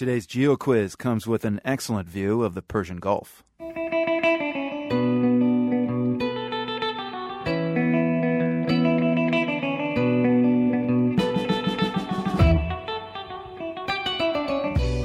Today's Geo Quiz comes with an excellent view of the Persian Gulf.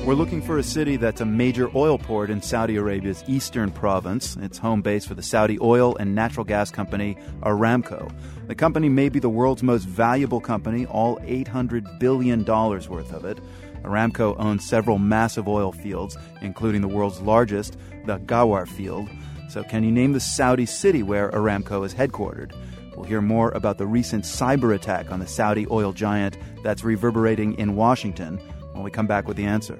We're looking for a city that's a major oil port in Saudi Arabia's eastern province. It's home base for the Saudi oil and natural gas company Aramco. The company may be the world's most valuable company, all $800 billion worth of it. Aramco owns several massive oil fields, including the world's largest, the Ghawar field. So, can you name the Saudi city where Aramco is headquartered? We'll hear more about the recent cyber attack on the Saudi oil giant that's reverberating in Washington when we come back with the answer.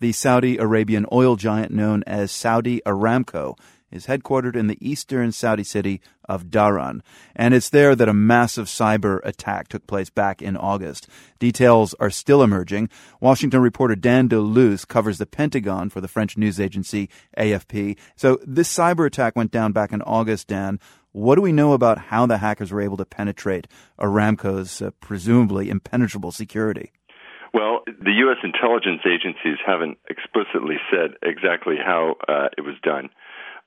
The Saudi Arabian oil giant known as Saudi Aramco is headquartered in the eastern Saudi city of Dhahran, and it's there that a massive cyber attack took place back in August. Details are still emerging. Washington reporter Dan Deluce covers the Pentagon for the French news agency AFP. So this cyber attack went down back in August, Dan. What do we know about how the hackers were able to penetrate Aramco's uh, presumably impenetrable security? The U.S. intelligence agencies haven't explicitly said exactly how uh, it was done.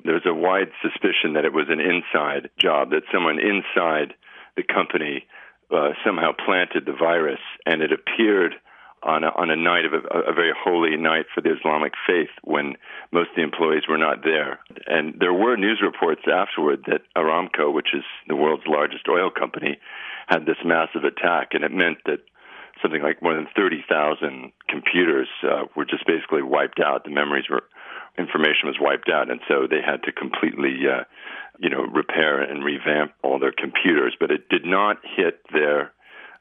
There's a wide suspicion that it was an inside job, that someone inside the company uh, somehow planted the virus, and it appeared on a, on a night of a, a very holy night for the Islamic faith when most of the employees were not there. And there were news reports afterward that Aramco, which is the world's largest oil company, had this massive attack, and it meant that something like more than 30,000 computers uh, were just basically wiped out. The memories were, information was wiped out, and so they had to completely, uh, you know, repair and revamp all their computers. But it did not hit their,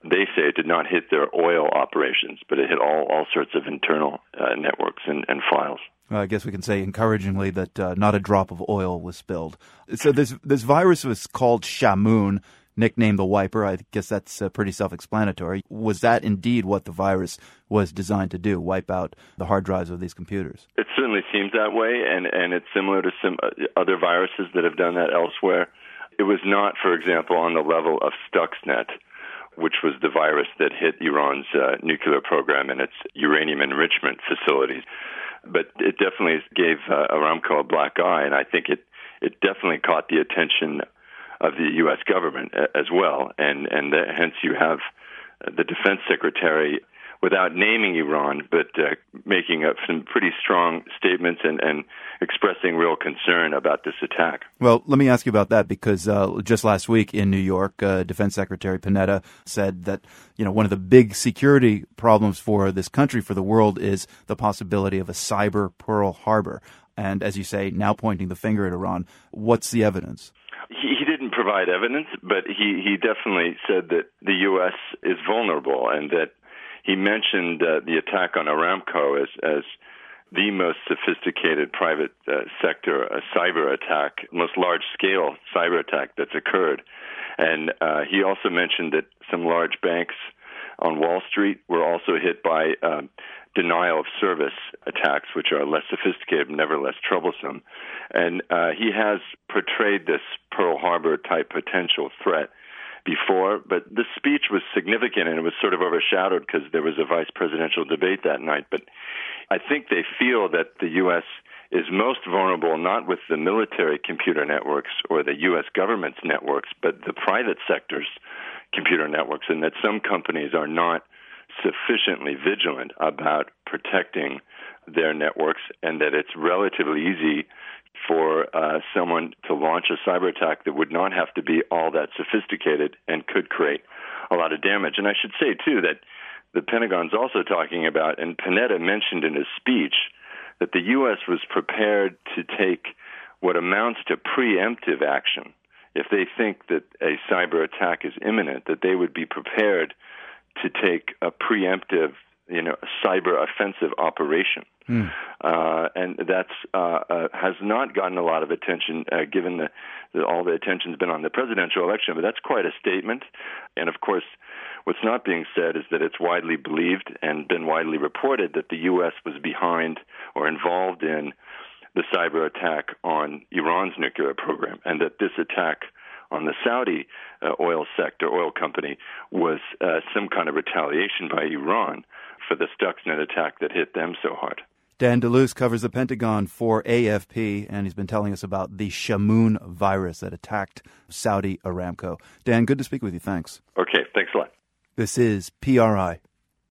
they say it did not hit their oil operations, but it hit all, all sorts of internal uh, networks and, and files. Well, I guess we can say encouragingly that uh, not a drop of oil was spilled. So this this virus was called Shamoon nicknamed the wiper. I guess that's uh, pretty self explanatory. Was that indeed what the virus was designed to do, wipe out the hard drives of these computers? It certainly seems that way, and, and it's similar to some uh, other viruses that have done that elsewhere. It was not, for example, on the level of Stuxnet, which was the virus that hit Iran's uh, nuclear program and its uranium enrichment facilities. But it definitely gave uh, Aramco a black eye, and I think it it definitely caught the attention of the U.S. government as well, and and the, hence you have the defense secretary without naming Iran, but uh, making up some pretty strong statements and, and expressing real concern about this attack. Well, let me ask you about that because uh, just last week in New York, uh, Defense Secretary Panetta said that you know one of the big security problems for this country, for the world, is the possibility of a cyber Pearl Harbor. And as you say, now pointing the finger at Iran. What's the evidence? Didn't provide evidence, but he, he definitely said that the U.S. is vulnerable and that he mentioned uh, the attack on Aramco as, as the most sophisticated private uh, sector cyber attack, most large scale cyber attack that's occurred. And uh, he also mentioned that some large banks on Wall Street were also hit by um, denial of service attacks, which are less sophisticated, nevertheless troublesome. And uh, he has portrayed this Pearl Harbor type potential threat before, but the speech was significant and it was sort of overshadowed because there was a vice presidential debate that night. But I think they feel that the U.S. is most vulnerable not with the military computer networks or the U.S. government's networks, but the private sector's computer networks, and that some companies are not sufficiently vigilant about protecting their networks, and that it's relatively easy for uh, someone to launch a cyber attack that would not have to be all that sophisticated and could create a lot of damage. And I should say, too, that the Pentagon's also talking about, and Panetta mentioned in his speech, that the U.S. was prepared to take what amounts to preemptive action. If they think that a cyber attack is imminent, that they would be prepared to take a preemptive, you know, cyber offensive operation. Mm. Uh, and that's uh, uh, has not gotten a lot of attention, uh, given the, the, all the attention's been on the presidential election. But that's quite a statement. And of course, what's not being said is that it's widely believed and been widely reported that the U.S. was behind or involved in the cyber attack on Iran's nuclear program, and that this attack on the Saudi uh, oil sector, oil company, was uh, some kind of retaliation by Iran for the Stuxnet attack that hit them so hard. Dan DeLuce covers the Pentagon for AFP, and he's been telling us about the Shamoon virus that attacked Saudi Aramco. Dan, good to speak with you. Thanks. Okay, thanks a lot. This is PRI.